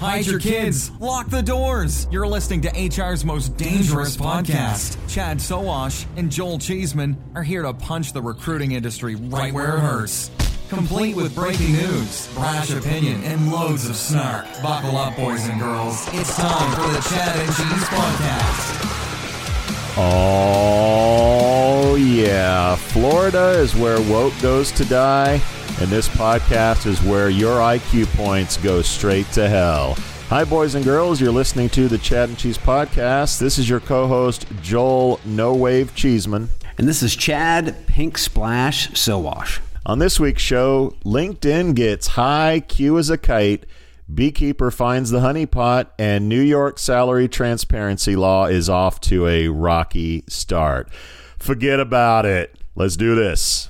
Hide your kids. Lock the doors. You're listening to HR's most dangerous podcast. Chad Sowash and Joel Cheeseman are here to punch the recruiting industry right where it hurts. Complete with breaking news, brash opinion, and loads of snark. Buckle up, boys and girls. It's time for the Chad and Cheese Podcast. Oh, yeah. Florida is where woke goes to die, and this podcast is where your IQ points go straight to hell. Hi, boys and girls. You're listening to the Chad and Cheese Podcast. This is your co host, Joel No Wave Cheeseman. And this is Chad Pink Splash Sowash. On this week's show, LinkedIn gets high Q as a kite, beekeeper finds the honeypot, and New York salary transparency law is off to a rocky start. Forget about it. Let's do this.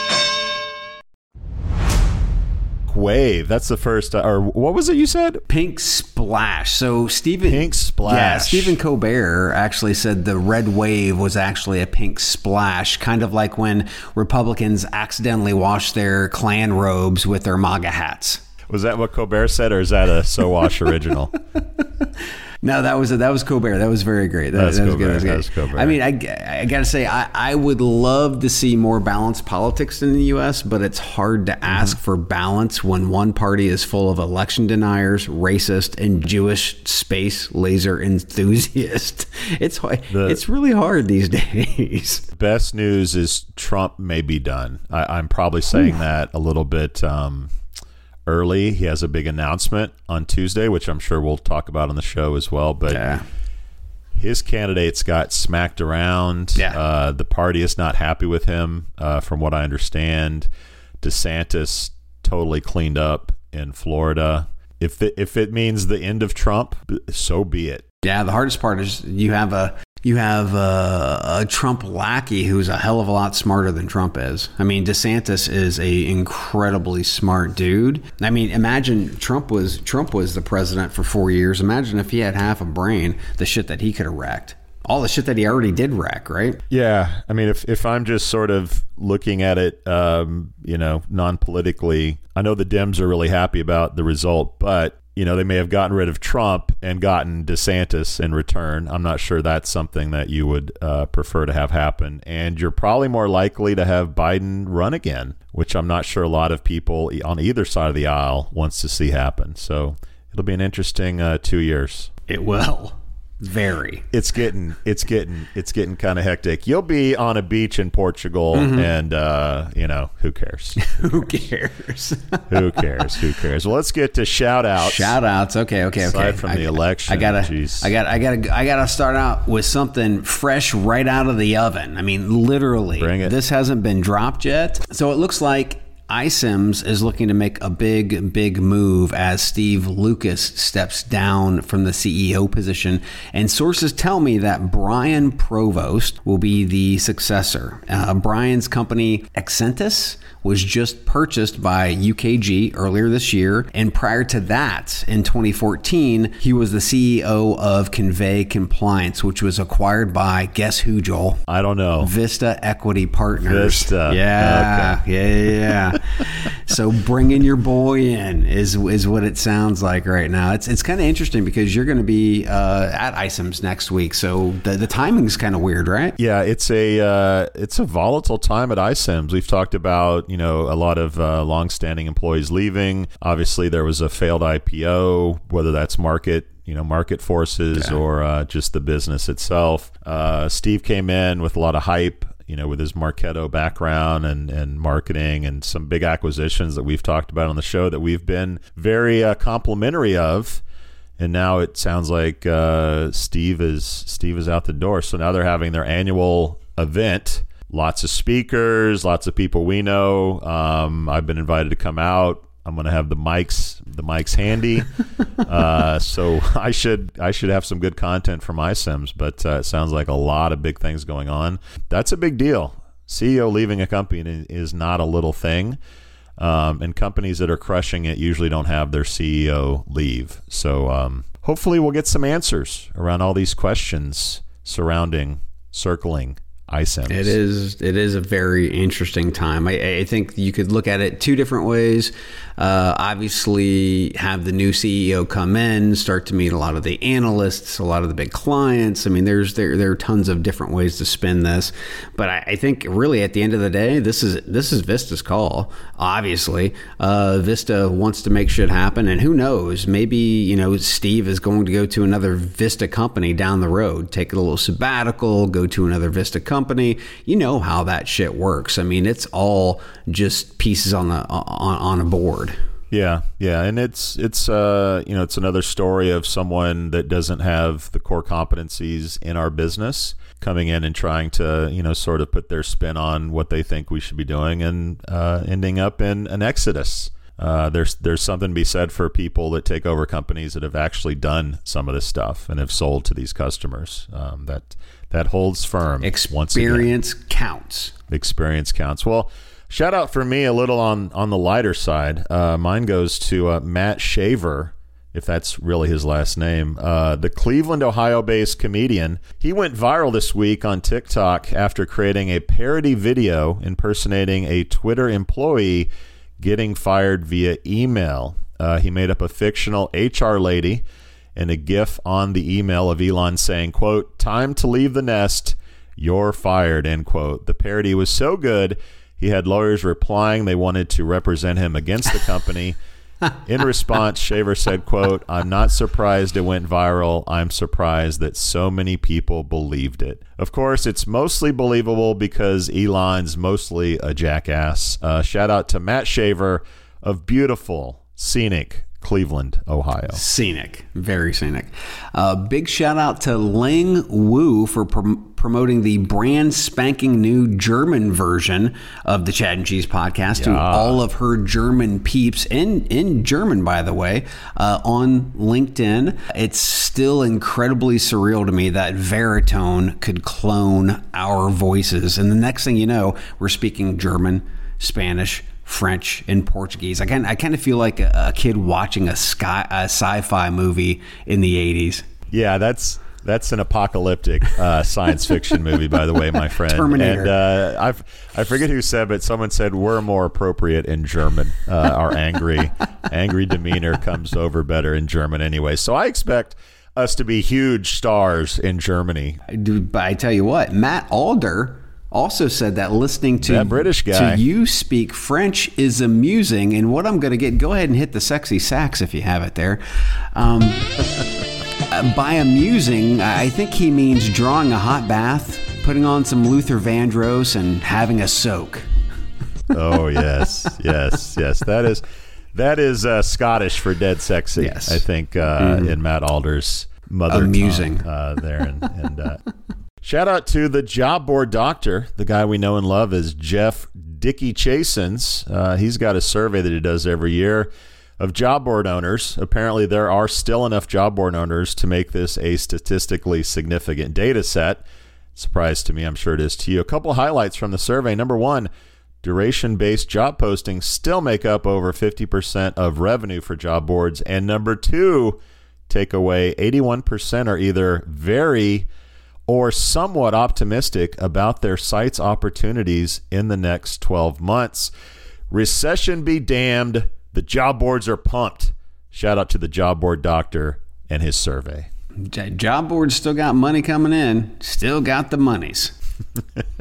Wave. That's the first, uh, or what was it you said? Pink splash. So Stephen Pink splash. Yeah, Stephen Colbert actually said the red wave was actually a pink splash, kind of like when Republicans accidentally wash their Klan robes with their MAGA hats. Was that what Colbert said, or is that a Sowash original? No, that was a, that was Colbert. That was very great. That, That's that was Colbert. good. That was. Colbert. I mean, I, I got to say, I, I would love to see more balanced politics in the U.S., but it's hard to ask Mm-hmm. for balance when one party is full of election deniers, racist, and Jewish space laser enthusiasts. It's it's really hard these days. Best news is Trump may be done. I, I'm probably saying that a little bit um, early. He has a big announcement on Tuesday, which I'm sure we'll talk about on the show as well. But Yeah. his candidates got smacked around. Yeah. Uh, the party is not happy with him, uh, from what I understand. DeSantis totally cleaned up in Florida. If it, if it means the end of Trump, so be it. Yeah, the hardest part is you have a You have a Trump lackey who's a hell of a lot smarter than Trump is. I mean, DeSantis is a incredibly smart dude. I mean, imagine Trump was Trump was the president for four years. Imagine if he had half a brain, the shit that he could have wrecked. All the shit that he already did wreck, right? Yeah, I mean, if if I'm just sort of looking at it, um, you know, non politically, I know the Dems are really happy about the result, but you know, they may have gotten rid of Trump and gotten DeSantis in return. I'm not sure that's something that you would uh, prefer to have happen. And you're probably more likely to have Biden run again, which I'm not sure a lot of people on either side of the aisle wants to see happen. So it'll be an interesting uh, two years. It will. Very. It's getting it's getting it's getting kind of hectic. You'll be on a beach in Portugal, mm-hmm. and uh, you know who cares? who cares? who cares? Who cares? Well, let's get to shout outs. Shout outs. Okay, okay, okay. Aside from I, the election, I gotta, Jeez. I gotta, I gotta, I gotta start out with something fresh right out of the oven. I mean, literally. Bring it. This hasn't been dropped yet, so it looks like iCIMS is looking to make a big, big move as Steve Lucas steps down from the CEO position. And sources tell me that Brian Provost will be the successor. Uh, Brian's company, Exentis, was just purchased by UKG earlier this year. And prior to that, in 2014, he was the CEO of Convey Compliance, which was acquired by guess who, Joel? I don't know. Vista Equity Partners. Vista. Yeah. Okay. Yeah. Yeah. so bringing your boy in is is what it sounds like right now. It's it's kind of interesting because you're going to be uh, at iCIMS next week. So the, the timing is kind of weird, right? Yeah. It's a uh, it's a volatile time at iCIMS. We've talked about you know a lot of uh, longstanding employees leaving. Obviously, there was a failed IPO, whether that's market you know market forces yeah. or uh, just the business itself. Uh, Steve came in with a lot of hype. You know, with his Marketo background and, and marketing and some big acquisitions that we've talked about on the show that we've been very uh, complimentary of and now it sounds like uh, Steve is Steve is out the door. So now they're having their annual event lots of speakers, lots of people we know. Um, I've been invited to come out. I'm going to have the mics, the mics handy. uh, so I should I should have some good content for iCIMS. But uh, it sounds like a lot of big things going on. That's a big deal. CEO leaving a company is not a little thing. Um, and companies that are crushing it usually don't have their CEO leave. So um, hopefully we'll get some answers around all these questions surrounding circling iCIMS. It is it is a very interesting time. I, I, think you could look at it two different ways. Uh, obviously, have the new CEO come in, start to meet a lot of the analysts, a lot of the big clients. I mean, there's there there are tons of different ways to spin this, but I, I think really at the end of the day, this is this is Vista's call. Obviously, uh, Vista wants to make shit happen, and who knows? Maybe you know Steve is going to go to another Vista company down the road, take a little sabbatical, go to another Vista company. You know how that shit works. I mean, it's all just pieces on the on, on a board. Yeah, yeah, and it's it's uh you know it's another story of someone that doesn't have the core competencies in our business coming in and trying to you know sort of put their spin on what they think we should be doing and uh, ending up in an exodus. Uh, there's there's something to be said for people that take over companies that have actually done some of this stuff and have sold to these customers. Um, that that holds firm. Experience counts. Experience counts. Well Shout out for me a little on on the lighter side. Uh, mine goes to uh, Matt Shaver, if that's really his last name, uh, the Cleveland, Ohio-based comedian. He went viral this week on TikTok after creating a parody video impersonating a Twitter employee getting fired via email. Uh, he made up a fictional HR lady and a GIF on the email of Elon saying, "quote Time to leave the nest. You're fired." End quote. The parody was so good he had lawyers replying they wanted to represent him against the company. In response, Shaver said, quote, I'm not surprised it went viral. I'm surprised that so many people believed it. Of course, it's mostly believable because Elon's mostly a jackass. Uh, shout out to Matt Shaver of beautiful, scenic Cleveland, Ohio. Scenic, very scenic. Uh, big shout out to Ling Wu for prom- promoting the brand spanking new German version of the Chad and Cheese podcast to all of her German peeps, in, in German, by the way, uh, on LinkedIn. It's still incredibly surreal to me that Veritone could clone our voices. And the next thing you know, we're speaking German, Spanish, French and Portuguese. I kind I kind of feel like a, a kid watching a sky a sci-fi movie in the 80s. Yeah, that's that's an apocalyptic uh, science fiction movie, by the way, my friend. Terminator. And uh, I I forget who said, but someone said we're more appropriate in German. Uh, our angry angry demeanor comes over better in German, anyway. So I expect us to be huge stars in Germany. But I tell you what, Matt Alder also said that listening to That British guy. to you speak French is amusing. And what I'm going to get, go ahead and hit the sexy sax if you have it there. Um, uh, by amusing, I think he means drawing a hot bath, putting on some Luther Vandross, and having a soak. Oh yes, yes, yes. That is that is uh, Scottish for dead sexy. Yes. I think uh, in Matt Alder's mother Amusing. uh, there. And, and uh, shout out to the job board doctor, the guy we know and love is Jeff Dickey Chasins. Uh, he's got a survey that he does every year of job board owners. Apparently, there are still enough job board owners to make this a statistically significant data set. Surprise to me, I'm sure it is to you. A couple highlights from the survey. Number one, duration based job postings still make up over 50% of revenue for job boards. And number two, takeaway 81% are either very or somewhat optimistic about their site's opportunities in the next 12 months. Recession be damned, the job boards are pumped. Shout out to the job board doctor and his survey. Job boards still got money coming in, still got the monies.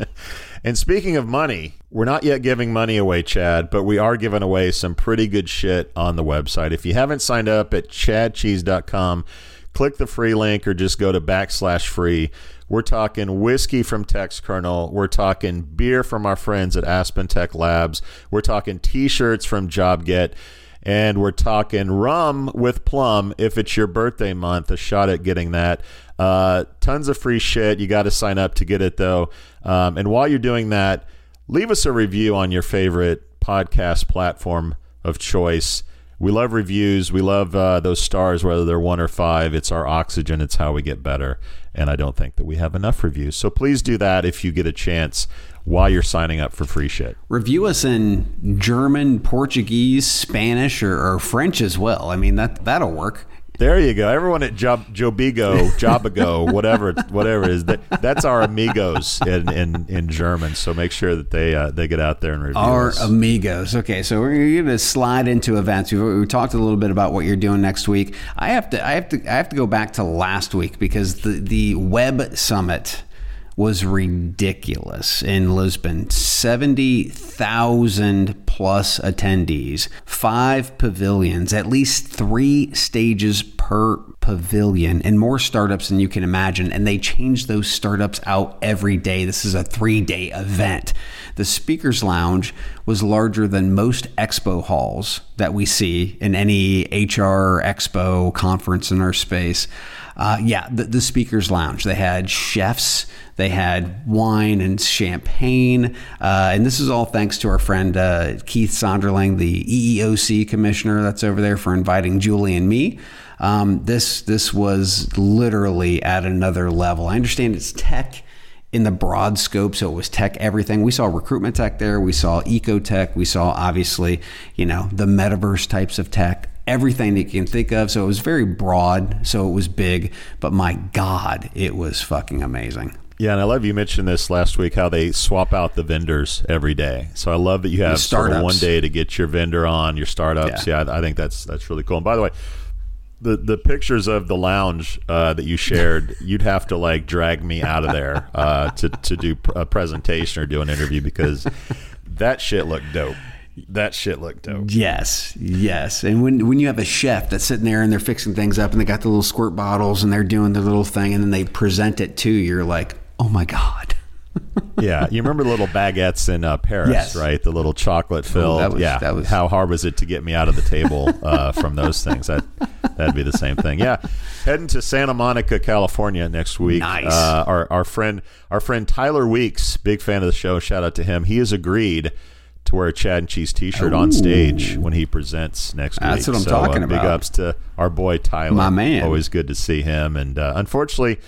And speaking of money, we're not yet giving money away, Chad, but we are giving away some pretty good shit on the website. If you haven't signed up at chadcheese.com, click the free link or just go to backslash free. We're talking whiskey from Textkernel. We're talking beer from our friends at Aspen Tech Labs. We're talking t shirts from JobGet. And we're talking rum with plum if it's your birthday month, a shot at getting that. Uh, tons of free shit. You got to sign up to get it, though. Um, and while you're doing that, leave us a review on your favorite podcast platform of choice. We love reviews. We love uh, those stars, whether they're one or five. It's our oxygen. It's how we get better. And I don't think that we have enough reviews. So please do that if you get a chance while you're signing up for free shit. Review us in German, Portuguese, Spanish, or, or French as well. I mean that that'll work. There you go. Everyone at Job, Jobigo, Jobigo, whatever, whatever it is, that, that's our amigos in, in, in German. So make sure that they uh, they get out there and review Our us. amigos. Okay, so we're going to slide into events. We, we talked a little bit about what you're doing next week. I have to, I have to, I have to go back to last week because the the web summit was ridiculous in Lisbon. 70,000 plus attendees, five pavilions, at least three stages per pavilion, and more startups than you can imagine. And they change those startups out every day. This is a three day event. The Speakers Lounge was larger than most expo halls that we see in any HR expo conference in our space. Uh, yeah, the, the Speakers Lounge. They had chefs, they had wine and champagne. Uh, and this is all thanks to our friend uh, Keith Sonderling, the EEOC commissioner that's over there, for inviting Julie and me. Um, this this was literally at another level. I understand it's tech in the broad scope. So it was tech everything. We saw recruitment tech there. We saw eco tech. We saw obviously, you know, the metaverse types of tech, everything that you can think of. So it was very broad. So it was big, but my God, it was fucking amazing. Yeah, and I love you mentioned this last week how they swap out the vendors every day. So I love that you have sort of one day to get your vendor on your startups. Yeah. Yeah, I, I think that's that's really cool. And by the way, the the pictures of the lounge uh, that you shared, you'd have to like drag me out of there uh, to to do a presentation or do an interview because that shit looked dope. That shit looked dope. Yes, yes. And when when you have a chef that's sitting there and they're fixing things up and they got the little squirt bottles and they're doing the little thing and then they present it to you, you're like, oh my God. yeah, you remember the little baguettes in uh, Paris, Yes. right? The little chocolate filled. that was- yeah, that was- how hard was it to get me out of the table uh, from those things? That that'd be the same thing. Yeah, heading to Santa Monica, California next week. Nice. Uh, our our friend our friend Tyler Weeks, big fan of the show. Shout out to him. He has agreed to wear a Chad and Cheese T-shirt on stage when he presents next That's week. That's what I'm So, talking uh, Big about. ups to our boy Tyler. My man. Always good to see him. And uh, unfortunately.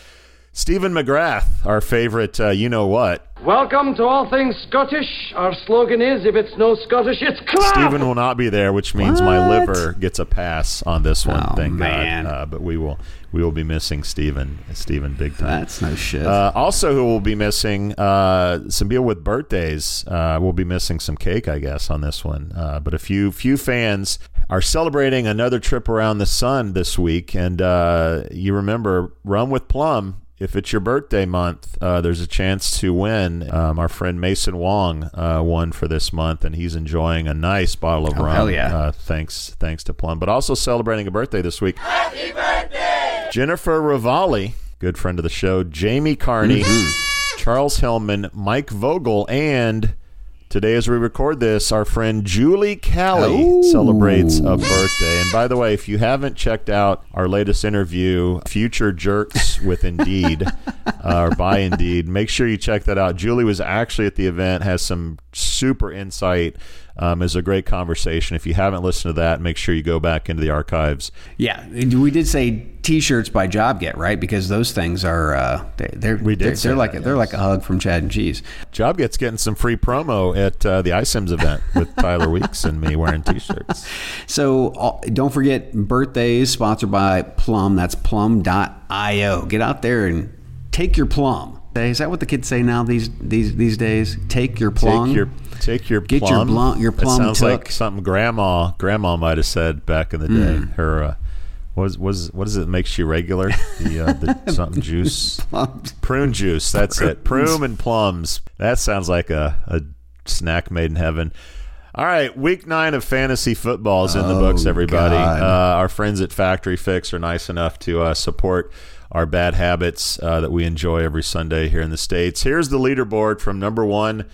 Stephen McGrath, our favorite, uh, you know what, Welcome to All Things Scottish. Our slogan is if it's no Scottish, it's clap! Stephen will not be there, which means my liver gets a pass on this one. Oh, thank man. God. Uh, but we will we will be missing Stephen Stephen big time. That's no shit. Uh, also, who will be missing uh, some people with birthdays. Uh, we'll be missing some cake, I guess, on this one. Uh, but a few few fans are celebrating another trip around the sun this week, and uh, you remember Rum with Plum. If it's your birthday month, uh, there's a chance to win. Um, our friend Mason Wong uh, won for this month, and he's enjoying a nice bottle of Oh, rum. hell yeah. Uh, thanks, thanks to Plum, but also celebrating a birthday this week. Jennifer Rivali, good friend of the show, Jamie Carney, Charles Hellman, Mike Vogel, and today, as we record this, our friend Julie Callie Ooh. celebrates a birthday. And by the way, if you haven't checked out our latest interview, Future Jerks with Indeed, uh, or by Indeed, make sure you check that out. Julie was actually at the event, has some super insight. Um, is a great conversation. If you haven't listened to that, make sure you go back into the archives. yeah, we did say T-shirts by JobGet, right? Because those things are uh, they, they're We did they're, they're like that, they're like a hug from Chad and Cheese. JobGet's getting some free promo at uh, the iCIMS event with Tyler Weeks and me wearing t-shirts. So uh, don't forget birthdays sponsored by Plum. That's plum.io. Get out there and take your plum. Is that what the kids say now these these these days? Take your plum. Take your take your Get your plum. your That plum sounds took. like something grandma grandma might have said back in the day. Hmm. Her uh, was was what is it makes you regular? The, uh, the something juice. Plums. Prune juice. That's it. Prune and plums. That sounds like a, a snack made in heaven. All right, week nine of fantasy football is in the Oh, books. Everybody, God. uh, our friends at Factory Fix are nice enough to uh, support our bad habits uh, that we enjoy every Sunday here in the states. Here's the leaderboard from number one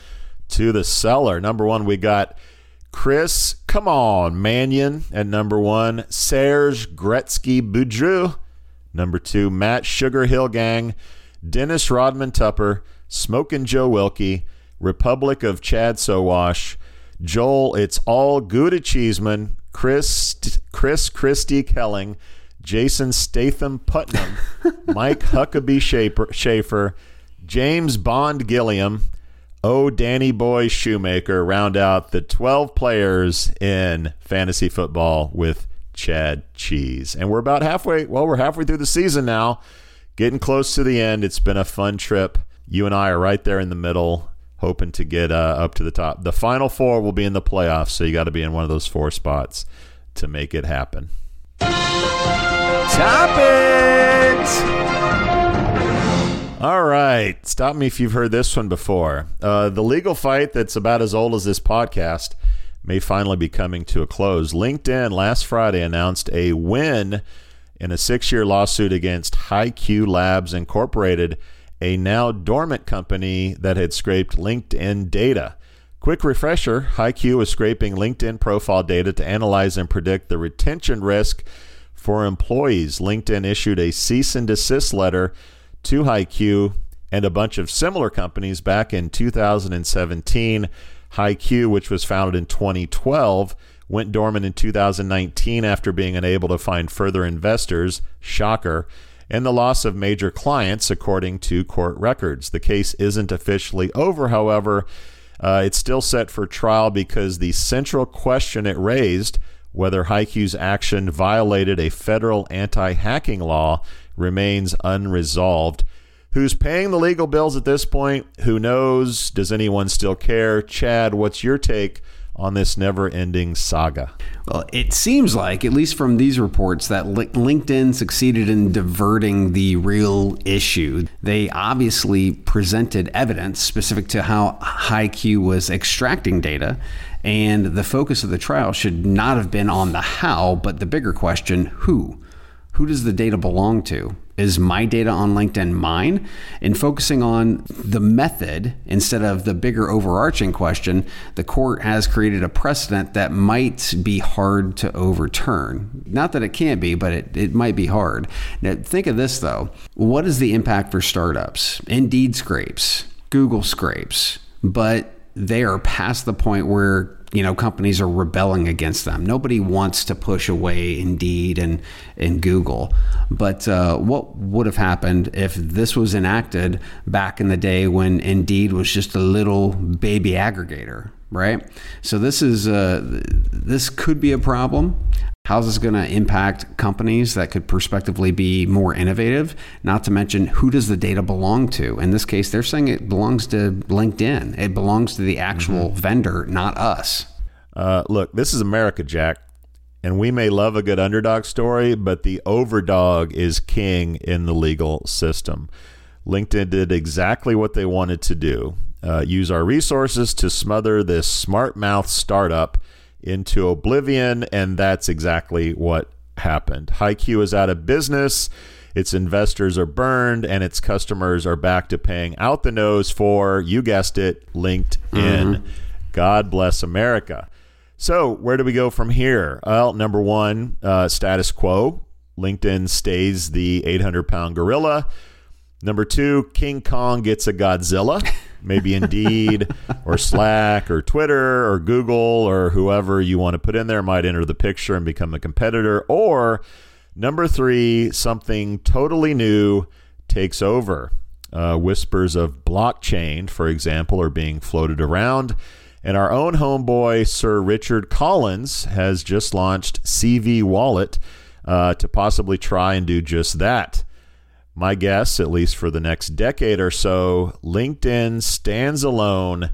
to the cellar. Number one, we got Chris, come on, Mannion at number one. Serge Gretzky Boudreau. Number two, Matt Sugar Hill Gang. Dennis Rodman Tupper. Smokin' Joe Wilkie. Republic of Chad Sowash. Joel, it's all Gouda Cheeseman. Chris, Chris Christie Kelling. Jason Statham Putnam. Mike Huckabee Schaefer, Schaefer. James Bond Gilliam. Oh, Danny Boy Shoemaker round out the 12 players in fantasy football with Chad Cheese. And we're about halfway, well, we're halfway through the season now, getting close to the end. It's been a fun trip. You and I are right there in the middle, hoping to get uh, up to the top. The final four will be in the playoffs, so you got to be in one of those four spots to make it happen. Topics. All right. Stop me if you've heard this one before. Uh, the legal fight that's about as old as this podcast may finally be coming to a close. LinkedIn last Friday announced a win in a six year lawsuit against HiQ Labs Incorporated, a now dormant company that had scraped LinkedIn data. Quick refresher HiQ was scraping LinkedIn profile data to analyze and predict the retention risk for employees. LinkedIn issued a cease and desist letter to HiQ and a bunch of similar companies back in 2017. HiQ, which was founded in 2012, went dormant in 2019 after being unable to find further investors. Shocker. And the loss of major clients, according to court records. The case isn't officially over, however. Uh, it's still set for trial because the central question it raised, whether HiQ's action violated a federal anti hacking law, remains unresolved. Who's paying the legal bills at this point? Who knows? Does anyone still care? Chad, what's your take on this never ending saga? Well, it seems like, at least from these reports, that LinkedIn succeeded in diverting the real issue. They obviously presented evidence specific to how HiQ was extracting data, and the focus of the trial should not have been on the how, but the bigger question who? Who does the data belong to? Is my data on LinkedIn mine? And focusing on the method instead of the bigger overarching question, the court has created a precedent that might be hard to overturn. Not that it can't be, but it, it might be hard. Now, think of this though. What is the impact for startups? Indeed scrapes, Google scrapes, but they are past the point where you know companies are rebelling against them. Nobody wants to push away Indeed and and Google. But uh, what would have happened if this was enacted back in the day when Indeed was just a little baby aggregator, right? So this is uh, this could be a problem. How's this going to impact companies that could prospectively be more innovative? Not to mention, who does the data belong to? In this case, they're saying it belongs to LinkedIn. It belongs to the actual mm-hmm. vendor, not us. Uh, look, this is America, Jack. And we may love a good underdog story, but the overdog is king in the legal system. LinkedIn did exactly what they wanted to do uh, use our resources to smother this smart mouth startup into oblivion, and that's exactly what happened. HiQ is out of business. Its investors are burned, and its customers are back to paying out the nose for, you guessed it, LinkedIn. Mm-hmm. God bless America. So, where do we go from here? Well, number one, uh, status quo. LinkedIn stays the 800 pound gorilla. Number two, King Kong gets a Godzilla. maybe Indeed or Slack or Twitter or Google or whoever you want to put in there might enter the picture and become a competitor. Or number three, something totally new takes over. Uh, whispers of blockchain, for example, are being floated around. And our own homeboy, Sir Richard Collins, has just launched CV Wallet uh, to possibly try and do just that. My guess, at least for the next decade or so, LinkedIn stands alone.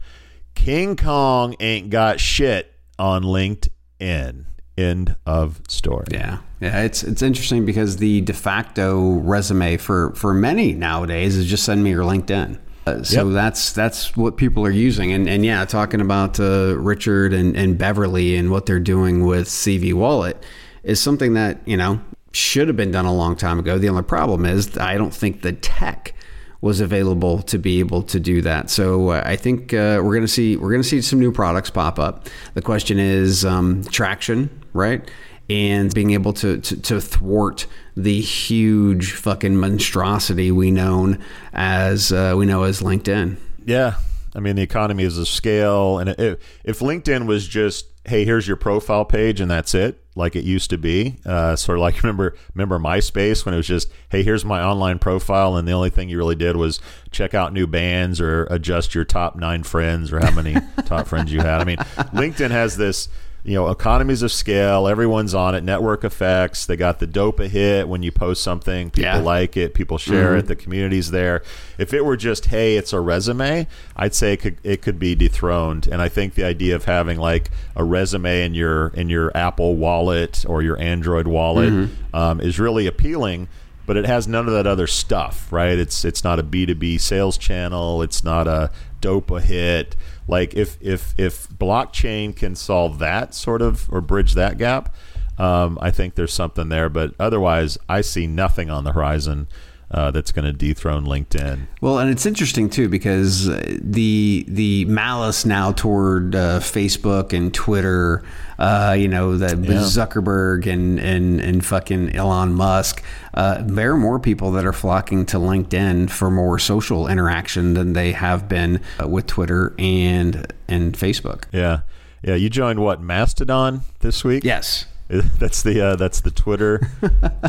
King Kong ain't got shit on LinkedIn. End of story. Yeah, yeah. It's it's interesting because the de facto resume for for many nowadays is just send me your LinkedIn. Uh, so yep. that's that's what people are using, and and yeah, talking about uh, Richard and, and Beverly and what they're doing with CV Wallet is something that you know should have been done a long time ago. The only problem is I don't think the tech was available to be able to do that. So uh, I think uh, we're going to see we're to see some new products pop up. The question is um, traction, right? And being able to, to, to thwart the huge fucking monstrosity we known as uh, we know as LinkedIn. Yeah, I mean the economy is a scale, and if, if LinkedIn was just hey, here's your profile page, and that's it like it used to be. Uh, sort of like remember remember MySpace when it was just, hey, here's my online profile, and the only thing you really did was check out new bands or adjust your top nine friends or how many top friends you had. I mean, LinkedIn has this you know economies of scale everyone's on it network effects they got the dope a hit when you post something people yeah. like it people share mm-hmm. it the community's there if it were just hey it's a resume i'd say it could, it could be dethroned and i think the idea of having like a resume in your in your apple wallet or your android wallet mm-hmm. um, is really appealing but it has none of that other stuff right it's it's not a b2b sales channel it's not a dope a hit like if if if blockchain can solve that sort of or bridge that gap, um, I think there's something there. But otherwise, I see nothing on the horizon. Uh, that's going to dethrone LinkedIn. Well, and it's interesting too because the the malice now toward uh, Facebook and Twitter uh, you know, the yeah. Zuckerberg and, and, and fucking Elon Musk. Uh, there are more people that are flocking to LinkedIn for more social interaction than they have been uh, with Twitter and and Facebook. Yeah, yeah. You joined what Mastodon this week? Yes. That's the uh, that's the Twitter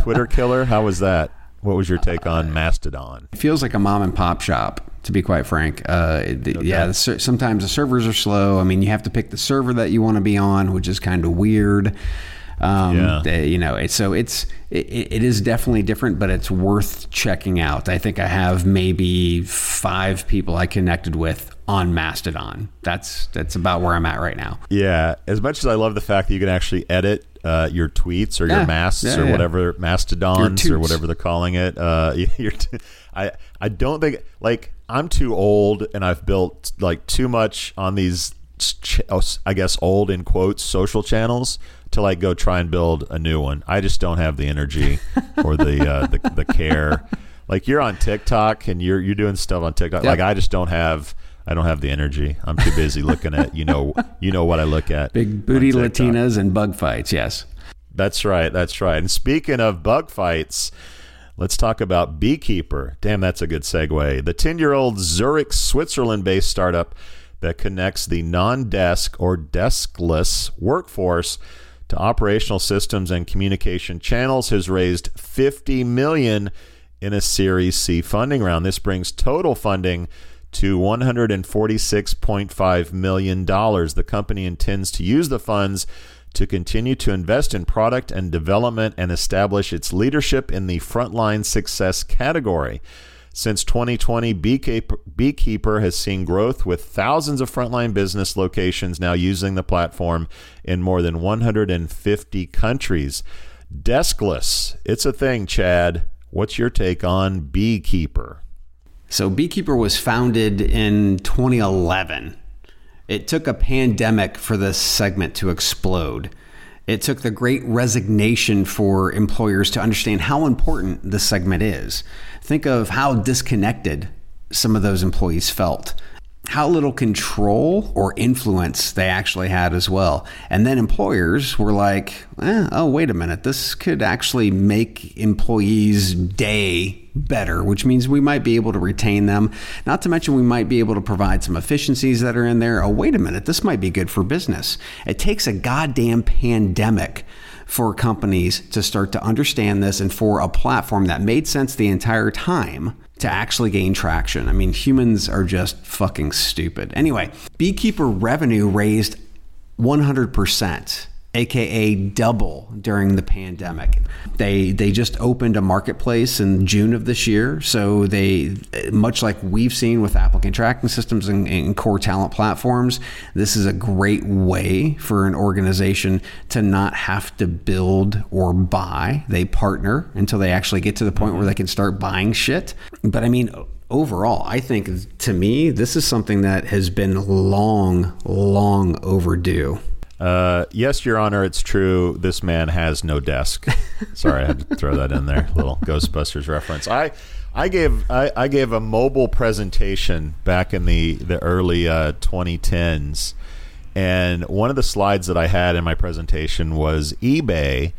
Twitter killer. How was that? What was your take on Mastodon? It feels like a mom and pop shop to be quite frank. Uh, okay. Yeah, the, sometimes the servers are slow. I mean, you have to pick the server that you want to be on, which is kind of weird. Um, yeah. They, you know, so it's it, it is definitely different, but it's worth checking out. I think I have maybe five people I connected with on Mastodon. That's that's about where I'm at right now. Yeah, as much as I love the fact that you can actually edit uh, your tweets or yeah. your masts yeah, or yeah. whatever mastodons or whatever they're calling it. Uh, t- I I don't think like I'm too old and I've built like too much on these ch- oh, I guess old in quotes social channels to like go try and build a new one. I just don't have the energy or the uh, the, the care. Like you're on TikTok and you're you're doing stuff on TikTok. Like I just don't have I don't have the energy. I'm too busy looking at you know you know what I look at. Big booty. Latinas and bug fights. Yes. That's right. That's right. And speaking of bug fights, let's talk about Beekeeper. Damn, that's a good segue. The 10 year old Zurich, Switzerland based startup that connects the non desk or deskless workforce to operational systems and communication channels has raised 50 million in a Series C funding round. This brings total funding to 146.5 million dollars. The company intends to use the funds to continue to invest in product and development and establish its leadership in the frontline success category. Since 2020, Beekeeper, Beekeeper has seen growth with thousands of frontline business locations now using the platform in more than 150 countries. Deskless, it's a thing, Chad. What's your take on Beekeeper? So, Beekeeper was founded in 2011. It took a pandemic for this segment to explode. It took the great resignation for employers to understand how important this segment is. Think of how disconnected some of those employees felt, how little control or influence they actually had as well. And then employers were like, eh, oh, wait a minute, this could actually make employees' day better, which means we might be able to retain them. Not to mention, we might be able to provide some efficiencies that are in there. Oh, wait a minute, this might be good for business. It takes a goddamn pandemic for companies to start to understand this and for a platform that made sense the entire time to actually gain traction. I mean, humans are just fucking stupid. Anyway, Beekeeper revenue raised 100% aka double during the pandemic. They they just opened a marketplace in June of this year, so they much like we've seen with applicant tracking systems and, and, core talent platforms, this is a great way for an organization to not have to build or buy. They partner until they actually get to the point where they can start buying shit. But I mean overall, I think to me, this is something that has been long, long overdue. Uh, yes, Your Honor, it's true. This man has no desk. Sorry, I had to throw that in there. Little Ghostbusters reference. I, I gave I, I gave a mobile presentation back in the the early uh, 2010s, and one of the slides that I had in my presentation was eBay,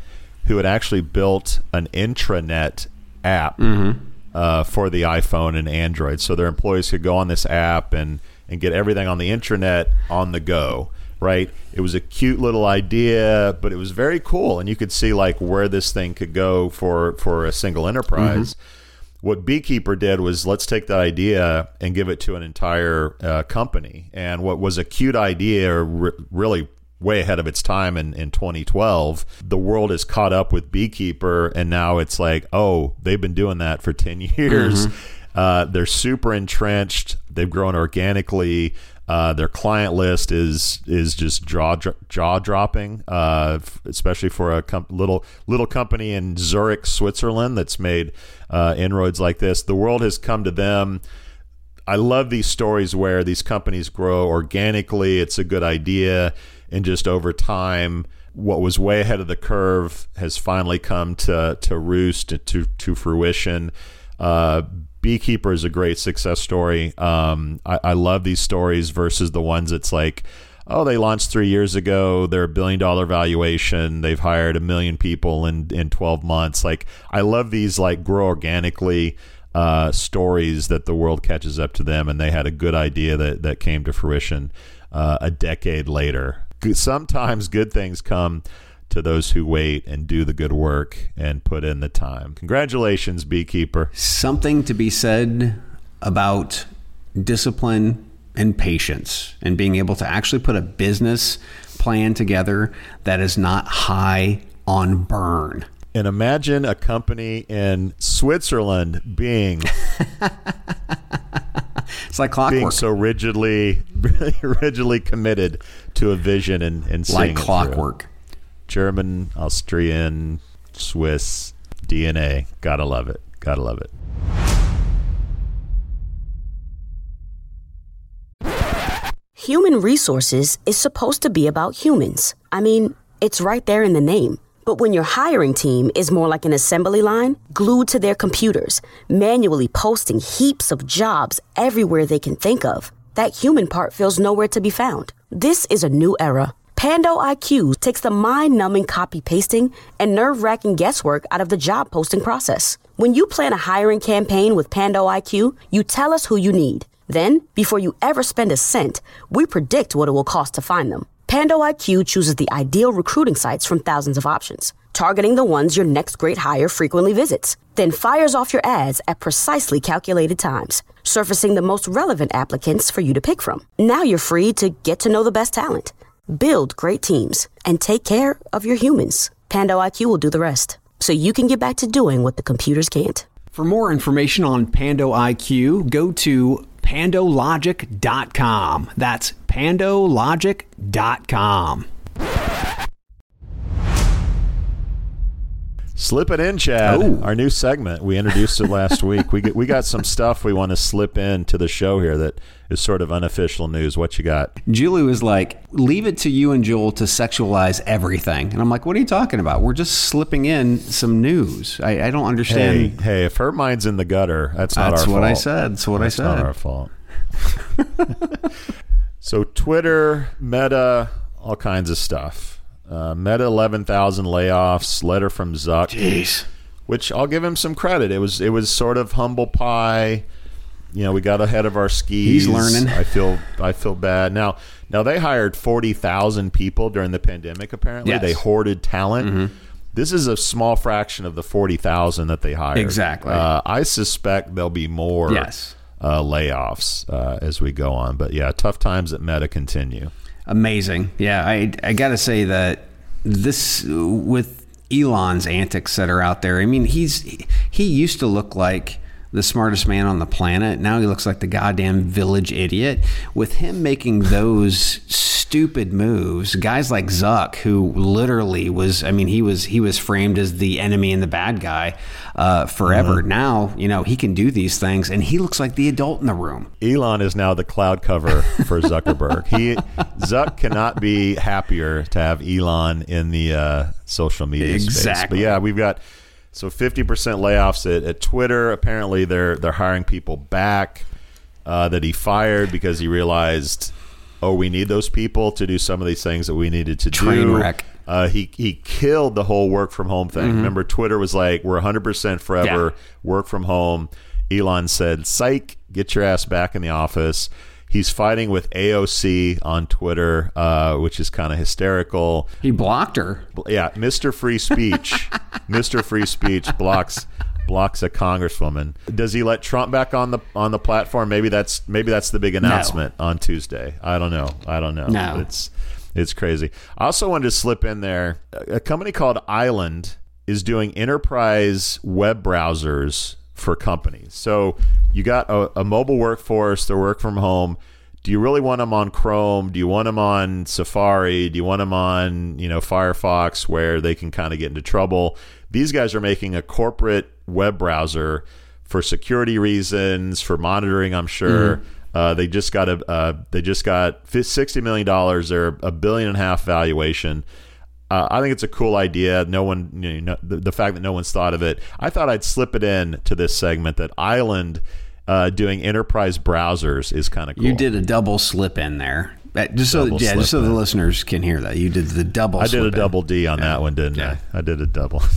who had actually built an intranet app Mm-hmm. uh, for the iPhone and Android, so their employees could go on this app and and get everything on the intranet on the go right? It was a cute little idea, but it was very cool, and you could see like where this thing could go for for a single enterprise. What Beekeeper did was let's take that idea and give it to an entire uh, company. And what was a cute idea, r- really way ahead of its time in, in 2012, the world is caught up with Beekeeper, and now it's like, oh, they've been doing that for 10 years. Uh, they're super entrenched. They've grown organically. Uh, their client list is is just jaw jaw dropping, uh, especially for a com- little little company in Zurich, Switzerland, that's made uh, inroads like this. The world has come to them. I love these stories where these companies grow organically. It's a good idea, and just over time, what was way ahead of the curve has finally come to to roost to to fruition. Beekeeper is a great success story. Um, I, I love these stories versus the ones that's like, oh, they launched three years ago. They're a billion dollar valuation. They've hired a million people in in twelve months. Like I love these like grow organically uh, stories that the world catches up to them, and they had a good idea that that came to fruition uh, a decade later. Sometimes good things come to those who wait and do the good work and put in the time. Congratulations, beekeeper. Something to be said about discipline and patience and being able to actually put a business plan together that is not high on burn. And imagine a company in Switzerland being It's like clockwork. being so rigidly rigidly committed to a vision and, and seeing like clockwork. German, Austrian, Swiss DNA. Gotta love it. Gotta love it. Human resources is supposed to be about humans. I mean, it's right there in the name. But when your hiring team is more like an assembly line, glued to their computers, manually posting heaps of jobs everywhere they can think of, that human part feels nowhere to be found. This is a new era. Pando IQ takes the mind numbing copy pasting and nerve wracking guesswork out of the job posting process. When you plan a hiring campaign with Pando IQ, you tell us who you need. Then, before you ever spend a cent, we predict what it will cost to find them. Pando IQ chooses the ideal recruiting sites from thousands of options, targeting the ones your next great hire frequently visits, then fires off your ads at precisely calculated times, surfacing the most relevant applicants for you to pick from. Now you're free to get to know the best talent, build great teams, and take care of your humans. Pando IQ will do the rest, so you can get back to doing what the computers can't. For more information on Pando IQ, go to pandologic.com. That's pandologic.com. Slip it in, Chad. Ooh. Our new segment. We introduced it last week. We get, we got some stuff we want to slip into the show here that is sort of unofficial news. What you got? Julie was like, leave it to you and Joel to sexualize everything. And I'm like, what are you talking about? We're just slipping in some news. I, I don't understand. hey, if her mind's in the gutter, that's not That's our what. I said. That's what I That's not said. our fault. so Twitter, Meta, all kinds of stuff. Uh, Meta, eleven thousand layoffs. Letter from Zuck. Jeez. which I'll give him some credit. It was it was sort of humble pie. You know, we got ahead of our skis. He's learning. I feel I feel bad now. Now they hired forty thousand people during the pandemic. Apparently, Yes. Mm-hmm. they hoarded talent. This is a small fraction of the forty thousand that they hired. Exactly. Uh, I suspect there'll be more. Yes. Uh, layoffs uh, as we go on, but yeah, tough times at Meta continue. Amazing. Yeah, I I got to say that this with Elon's antics that are out there. I mean, he's he used to look like the smartest man on the planet. Now he looks like the goddamn village idiot. With him making those stupid moves, guys like Zuck, who literally was, I mean, he was he was framed as the enemy and the bad guy uh, forever. Now, you know, he can do these things, and he looks like the adult in the room. Elon is now the cloud cover for Zuckerberg. he Zuck cannot be happier to have Elon in the uh, social media space. But yeah, we've got so fifty percent layoffs at, at Twitter. Apparently, they're they're hiring people back uh, that he fired because he realized, oh, we need those people to do some of these things that we needed to Train do. wreck. Uh, he he killed the whole work from home thing. Remember, Twitter was like, "We're 100 percent forever Mm-hmm. Yeah. work from home." Elon said, "Psych, get your ass back in the office." He's fighting with AOC on Twitter, uh, which is kind of hysterical. He blocked her. Yeah, Mr. Free Speech, Mr. Free Speech blocks blocks a congresswoman. Does he let Trump back on the on the platform? Maybe that's maybe that's the big announcement on Tuesday. I don't know. I don't know. No. It's it's crazy. I also wanted to slip in there. A company called Island is doing enterprise web browsers for companies. So you got a, a mobile workforce, they work from home. Do you really want them on Chrome? Do you want them on Safari? Do you want them on, you know, Firefox where they can kind of get into trouble? These guys are making a corporate web browser for security reasons, for monitoring, I'm sure. Uh, they just got a uh, they just got sixty million dollars. They're a billion and a half valuation. Uh, I think it's a cool idea. No one, you know, the, the fact that no one's thought of it. I thought I'd slip it in to this segment that Island uh, doing enterprise browsers is kind of cool. You did a double slip in there. That- Just so, yeah, just so the listeners can hear that. You did the double I did a in. double D on that one, didn't Yeah. I? I did a double.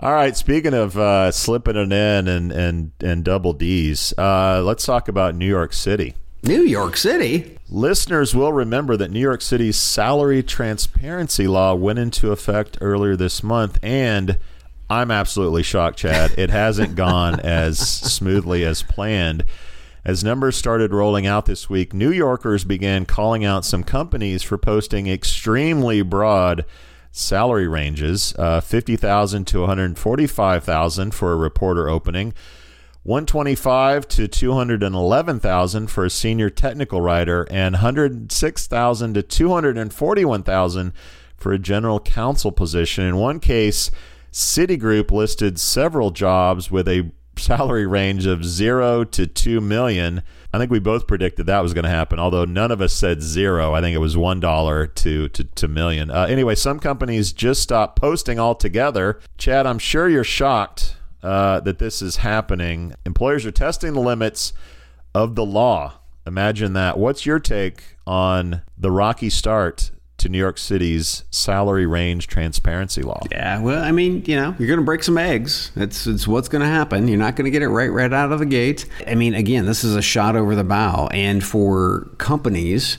All right. Speaking of uh, slipping it in and and and double D's, uh, let's talk about New York City. New York City. Listeners will remember that New York City's salary transparency law went into effect earlier this month, and I'm absolutely shocked, Chad. It hasn't gone as smoothly as planned. As numbers started rolling out this week, New Yorkers began calling out some companies for posting extremely broad salary ranges uh, 50000 to 145000 for a reporter opening 125 to 211,000 for a senior technical writer and 106,000 to 241,000 for a general counsel position. In one case, Citigroup listed several jobs with a salary range of zero to two million. I think we both predicted that was going to happen, although none of us said zero. I think it was one dollar to to, to million. Uh, anyway, some companies just stopped posting altogether. Chad, I'm sure you're shocked uh, that this is happening. Employers are testing the limits of the law. Imagine that. What's your take on the rocky start to New York City's salary range transparency law. Yeah, well, I mean, you know, you're going to break some eggs. It's it's what's going to happen. You're not going to get it right right out of the gate. I mean, again, this is a shot over the bow, and for companies.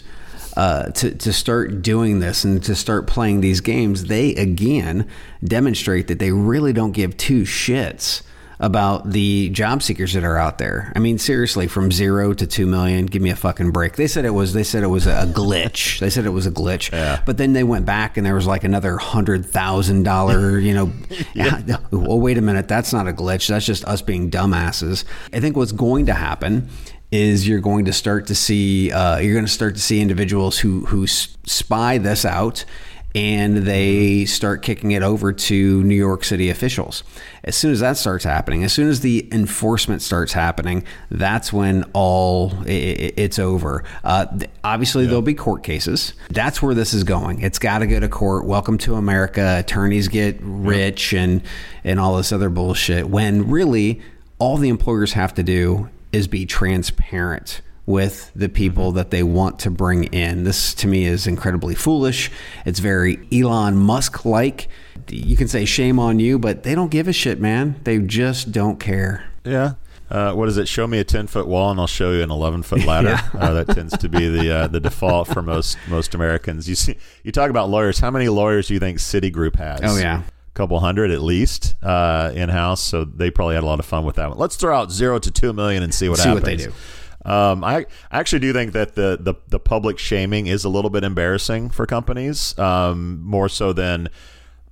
Uh, to, to start doing this and to start playing these games, they again demonstrate that they really don't give two shits about the job seekers that are out there. I mean, seriously, from zero to two million, give me a fucking break. They said it was. They said it was a glitch. They said it was a glitch. Yeah. But then they went back and there was like another hundred thousand dollar. You know, yeah. well, wait a minute. That's not a glitch. That's just us being dumbasses. I think what's going to happen is you're going to start to see uh, you're going to start to see individuals who who spy this out and they start kicking it over to New York City officials. As soon as that starts happening, as soon as the enforcement starts happening, that's when all it's over. Uh, obviously, there'll be court cases. That's where this is going. It's got to go to court. Welcome to America. Attorneys get rich and and all this other bullshit. When really, all the employers have to do is be transparent with the people that they want to bring in. This to me is incredibly foolish. It's very Elon Musk like. You can say shame on you, but they don't give a shit, man. They just don't care. Yeah. Uh, what is it? Show me a ten foot wall, and I'll show you an eleven foot ladder. yeah. uh, that tends to be the uh, the default for most most Americans. You see, you talk about lawyers. How many lawyers do you think Citigroup has? Oh yeah, couple hundred at least uh, in house. So they probably had a lot of fun with that one. Let's throw out zero to two million and see what see happens. See what they do. Um, I, I actually do think that the, the, the public shaming is a little bit embarrassing for companies, um, more so than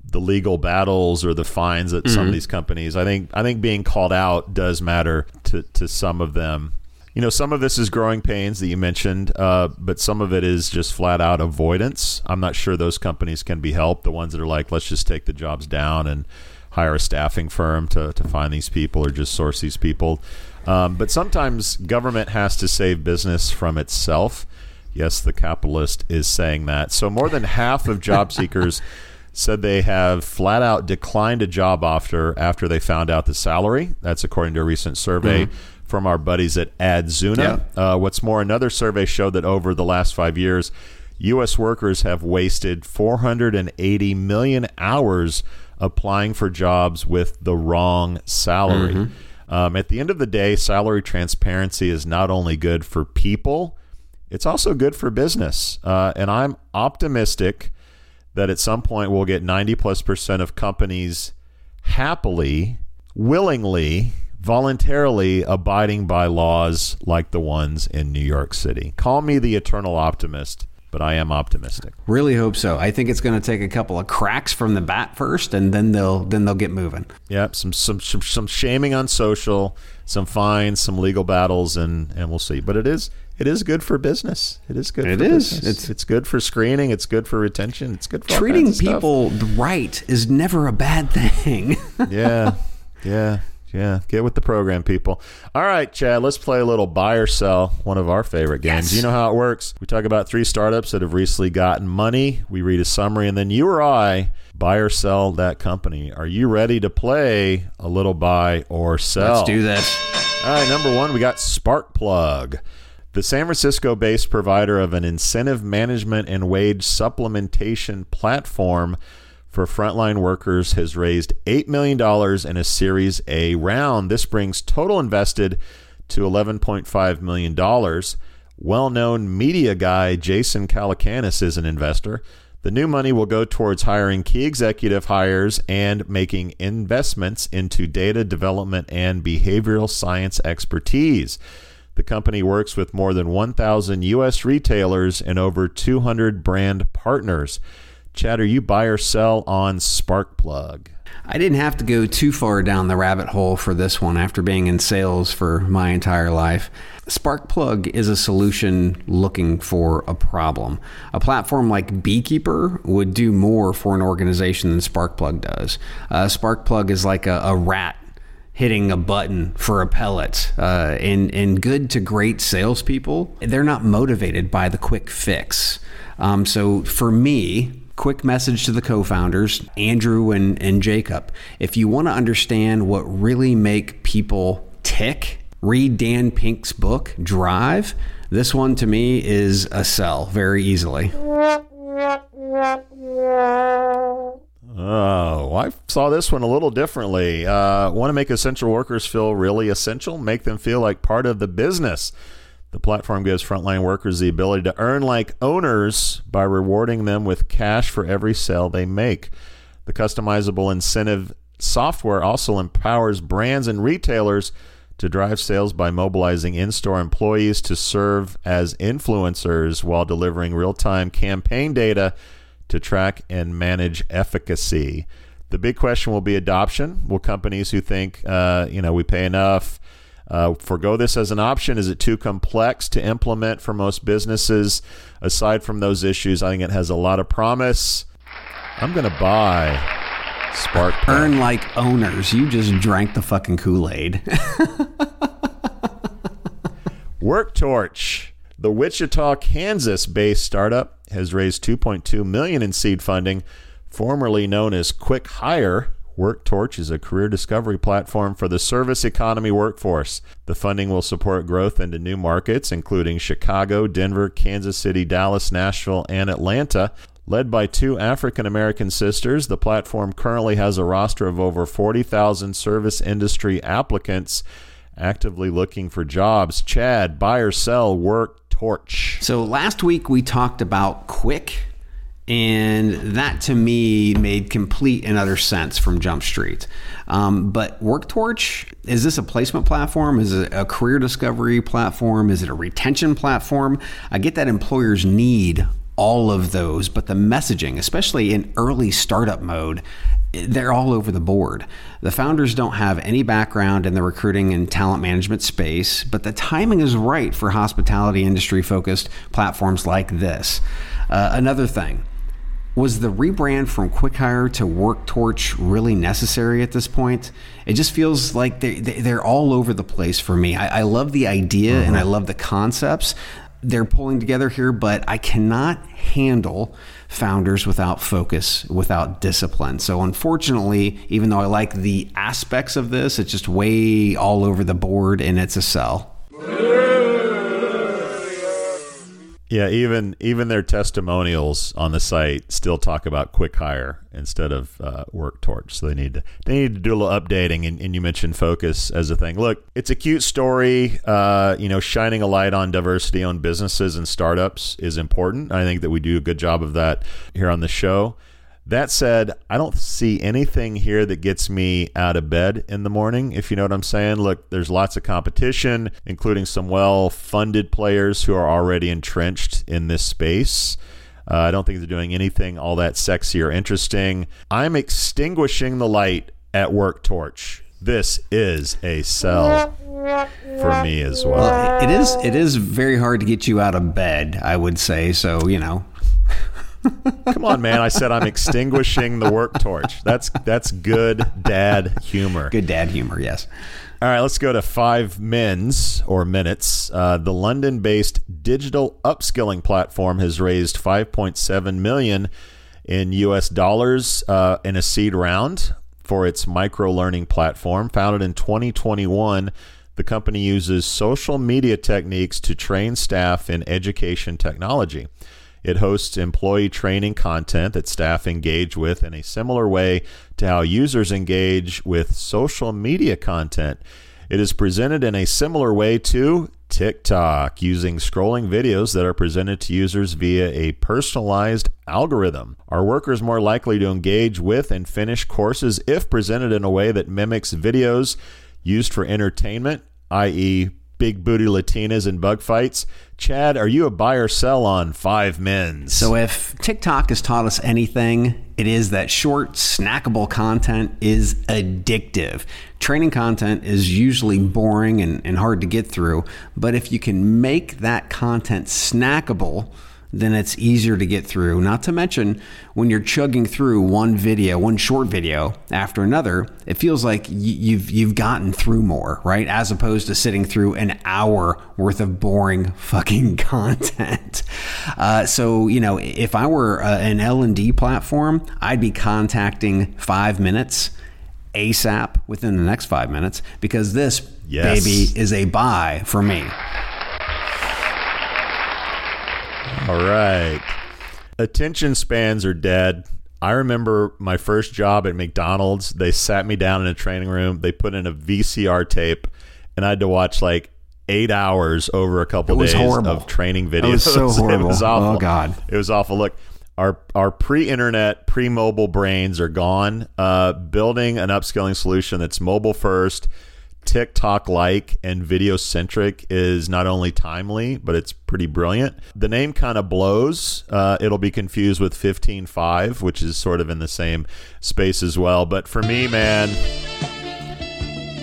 the legal battles or the fines that mm-hmm. some of mm-hmm. these companies. I think I think being called out does matter to, to some of them. You know, some of this is growing pains that you mentioned, uh, but some of it is just flat out avoidance. I'm not sure those companies can be helped. The ones that are like, let's just take the jobs down and hire a staffing firm to, to find these people or just source these people. Um, but sometimes government has to save business from itself. Yes, the capitalist is saying that. So more than half of job seekers said they have flat out declined a job offer after they found out the salary. That's according to a recent survey. Mm-hmm from our buddies at Adzuna. Yeah. Uh, what's more, another survey showed that over the last five years, U.S. workers have wasted 480 million hours applying for jobs with the wrong salary. Mm-hmm. Um, at the end of the day, salary transparency is not only good for people, it's also good for business. Uh, and I'm optimistic that at some point we'll get 90 plus percent of companies happily, willingly, voluntarily abiding by laws like the ones in New York City. Call me the eternal optimist but I am optimistic. Really hope so. I think it's going to take a couple of cracks from the bat first, and then they'll then they'll get moving. Yep, some some some, some shaming on social, some fines, some legal battles, and and we'll see. But it is it is good for business. It is good. It is. Business. It's it's good for screening. It's good for retention. It's good for treating people right is never a bad thing. yeah, yeah. Yeah, get with the program, people. All right, Chad, let's play a little buy or sell, one of our favorite games. Yes. You know how it works. We talk about three startups that have recently gotten money. We read a summary, and then you or I buy or sell that company. Are you ready to play a little buy or sell? Let's do this. All right, number one, we got Sparkplug. The San Francisco based provider of an incentive management and wage supplementation platform for frontline workers has raised $8 million in a Series A round. This brings total invested to $11.5 million. Well known media guy Jason Calacanis is an investor. The new money will go towards hiring key executive hires and making investments into data development and behavioral science expertise. The company works with more than 1,000 U.S. retailers and over 200 brand partners. Chad, are you buy or sell on Sparkplug? I didn't have to go too far down the rabbit hole for this one after being in sales for my entire life. Sparkplug is a solution looking for a problem. A platform like Beekeeper would do more for an organization than Sparkplug does. Uh, Sparkplug is like a, a rat hitting a button for a pellet. Uh, and, and good to great salespeople, they're not motivated by the quick fix. Um, so for me, quick message to the co-founders andrew and, and jacob if you want to understand what really make people tick read dan pink's book drive this one to me is a sell very easily Oh, I saw this one a little differently. Uh, want to make essential workers feel really essential? Make them feel like part of the business. The platform gives frontline workers the ability to earn like owners by rewarding them with cash for every sale they make. The customizable incentive software also empowers brands and retailers to drive sales by mobilizing in store employees to serve as influencers while delivering real time campaign data to track and manage efficacy. The big question will be adoption. Will companies who think, uh, you know, we pay enough, uh, forego this as an option? Is it too complex to implement for most businesses? Aside from those issues, I think it has a lot of promise. I'm going to buy Spark. Earn like owners. You just drank the fucking Kool Aid. WorkTorch, the Wichita, Kansas-based startup, has raised 2.2 million in seed funding, formerly known as Quick Hire WorkTorch is a career discovery platform for the service economy workforce. The funding will support growth into new markets, including Chicago, Denver, Kansas City, Dallas, Nashville, and Atlanta. Led by two African American sisters, the platform currently has a roster of over 40,000 service industry applicants actively looking for jobs. Chad, buy or sell, work torch. So last week we talked about Quick and that to me made complete and utter sense from Jump Street. Um, but WorkTorch, is this a placement platform? Is it a career discovery platform? Is it a retention platform? I get that employers need all of those, but the messaging, especially in early startup mode, they're all over the board. The founders don't have any background in the recruiting and talent management space, but the timing is right for hospitality industry focused platforms like this. Uh, another thing, was the rebrand from QuickHire to Work Torch really necessary at this point? It just feels like they're, they're all over the place for me. I, I love the idea mm-hmm. and I love the concepts they're pulling together here, but I cannot handle founders without focus, without discipline. So, unfortunately, even though I like the aspects of this, it's just way all over the board and it's a sell. Yeah, even even their testimonials on the site still talk about quick hire instead of uh, work torch. So they need to they need to do a little updating. And, and you mentioned focus as a thing. Look, it's a cute story. Uh, you know, shining a light on diversity on businesses and startups is important. I think that we do a good job of that here on the show. That said, I don't see anything here that gets me out of bed in the morning, if you know what I'm saying. Look, there's lots of competition, including some well funded players who are already entrenched in this space. Uh, I don't think they're doing anything all that sexy or interesting. I'm extinguishing the light at Work Torch. This is a sell for me as well. well. It is. It is very hard to get you out of bed. I would say so. You know, Come on, man! I said I'm extinguishing the work torch. That's that's good dad humor. Good dad humor, yes. All right, let's go to five mins or minutes. Uh, the London-based digital upskilling platform has raised 5.7 million in U.S. dollars uh, in a seed round for its micro learning platform. Founded in 2021, the company uses social media techniques to train staff in education technology. It hosts employee training content that staff engage with in a similar way to how users engage with social media content. It is presented in a similar way to TikTok, using scrolling videos that are presented to users via a personalized algorithm. Are workers more likely to engage with and finish courses if presented in a way that mimics videos used for entertainment, i.e., big booty Latinas and bug fights. Chad, are you a buy or sell on 5Mins? So, if TikTok has taught us anything, it is that short, snackable content is addictive. Training content is usually boring and, and hard to get through, but if you can make that content snackable, then it's easier to get through. Not to mention, when you're chugging through one video, one short video after another, it feels like you've you've gotten through more, right? As opposed to sitting through an hour worth of boring fucking content. Uh, so you know, if I were uh, an L and D platform, I'd be contacting five minutes ASAP within the next five minutes because this yes. baby is a buy for me. All right. Attention spans are dead. I remember my first job at McDonald's. They sat me down in a training room. They put in a VCR tape, and I had to watch like eight hours over a couple days horrible. of training videos. It was so horrible. It was awful. Oh God, it was awful. Look, our our pre-internet, pre-mobile brains are gone. Uh, building an upskilling solution that's mobile first TikTok like and video centric is not only timely, but it's pretty brilliant. The name kind of blows. Uh, it'll be confused with 15Five, which is sort of in the same space as well. But for me, man,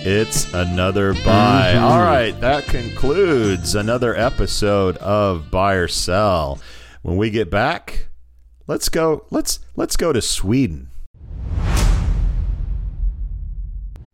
it's another buy. Mm-hmm. All right, that concludes another episode of Buy or Sell. When we get back, let's go. Let's let's go to Sweden.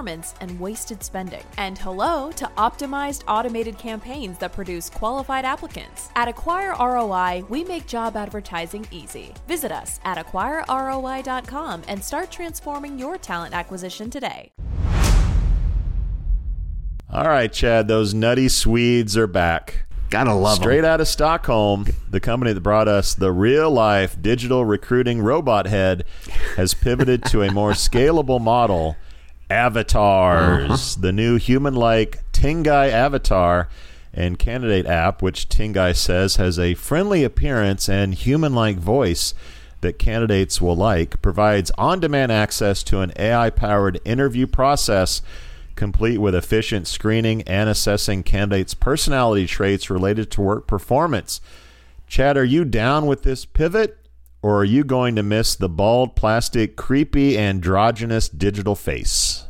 performance and wasted spending. And hello to optimized automated campaigns that produce qualified applicants. At Acquire ROI, we make job advertising easy. Visit us at acquireroi.com and start transforming your talent acquisition today. All right, Chad, those nutty Swedes are back. Gotta love Straight them. out of Stockholm, the company that brought us the real life digital recruiting robot head has pivoted to a more scalable model avatars, uh-huh. the new human like Tengai avatar and candidate app, which Tengai says has a friendly appearance and human like voice that candidates will like, provides on demand access to an AI powered interview process complete with efficient screening and assessing candidates' personality traits related to work performance. Chad, are you down with this pivot? Or are you going to miss the bald, plastic, creepy, androgynous digital face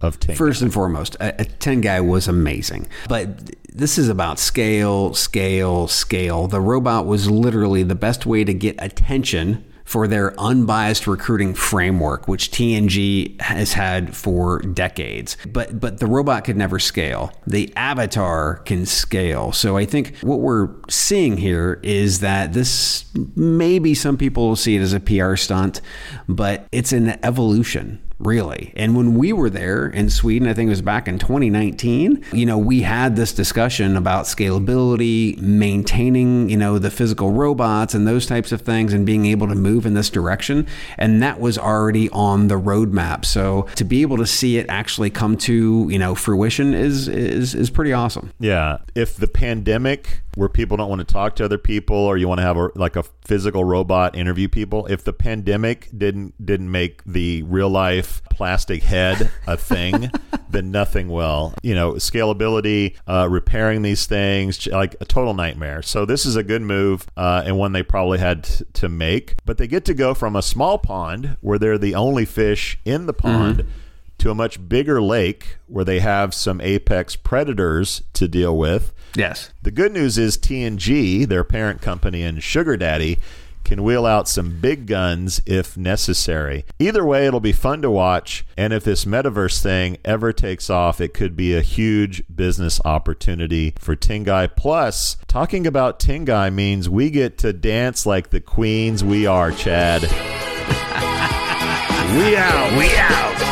of Tengai? First and foremost, a, a guy was amazing. But this is about scale, scale, scale. The robot was literally the best way to get attention for their unbiased recruiting framework, which TNG has had for decades. But but the robot could never scale. The avatar can scale. So I think what we're seeing here is that this maybe some people will see it as a PR stunt, but it's an evolution really. And when we were there in Sweden, I think it was back in 2019, you know, we had this discussion about scalability, maintaining, you know, the physical robots and those types of things and being able to move in this direction. And that was already on the roadmap. So to be able to see it actually come to, you know, fruition is is is pretty awesome. Yeah. If the pandemic where people don't want to talk to other people or you want to have a, like a physical robot interview people if the pandemic didn't didn't make the real life plastic head a thing then nothing will. You know scalability uh, repairing these things like a total nightmare. So this is a good move uh, and one they probably had t- to make. But they get to go from a small pond where they're the only fish in the pond mm-hmm to a much bigger lake where they have some apex predators to deal with. Yes. The good news is TNG, their parent company and Sugar Daddy, can wheel out some big guns if necessary. Either way, it'll be fun to watch. And if this metaverse thing ever takes off, it could be a huge business opportunity for Tengai. Plus, talking about Tengai means we get to dance like the queens we are, Chad. we out. We out.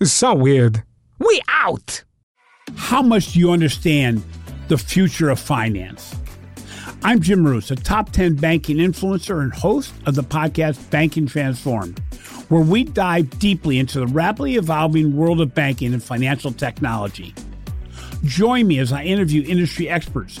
It's so weird. We out! How much do you understand the future of finance? I'm Jim Marous, a top 10 banking influencer and host of the podcast Banking Transformed, where we dive deeply into the rapidly evolving world of banking and financial technology. Join me as I interview industry experts,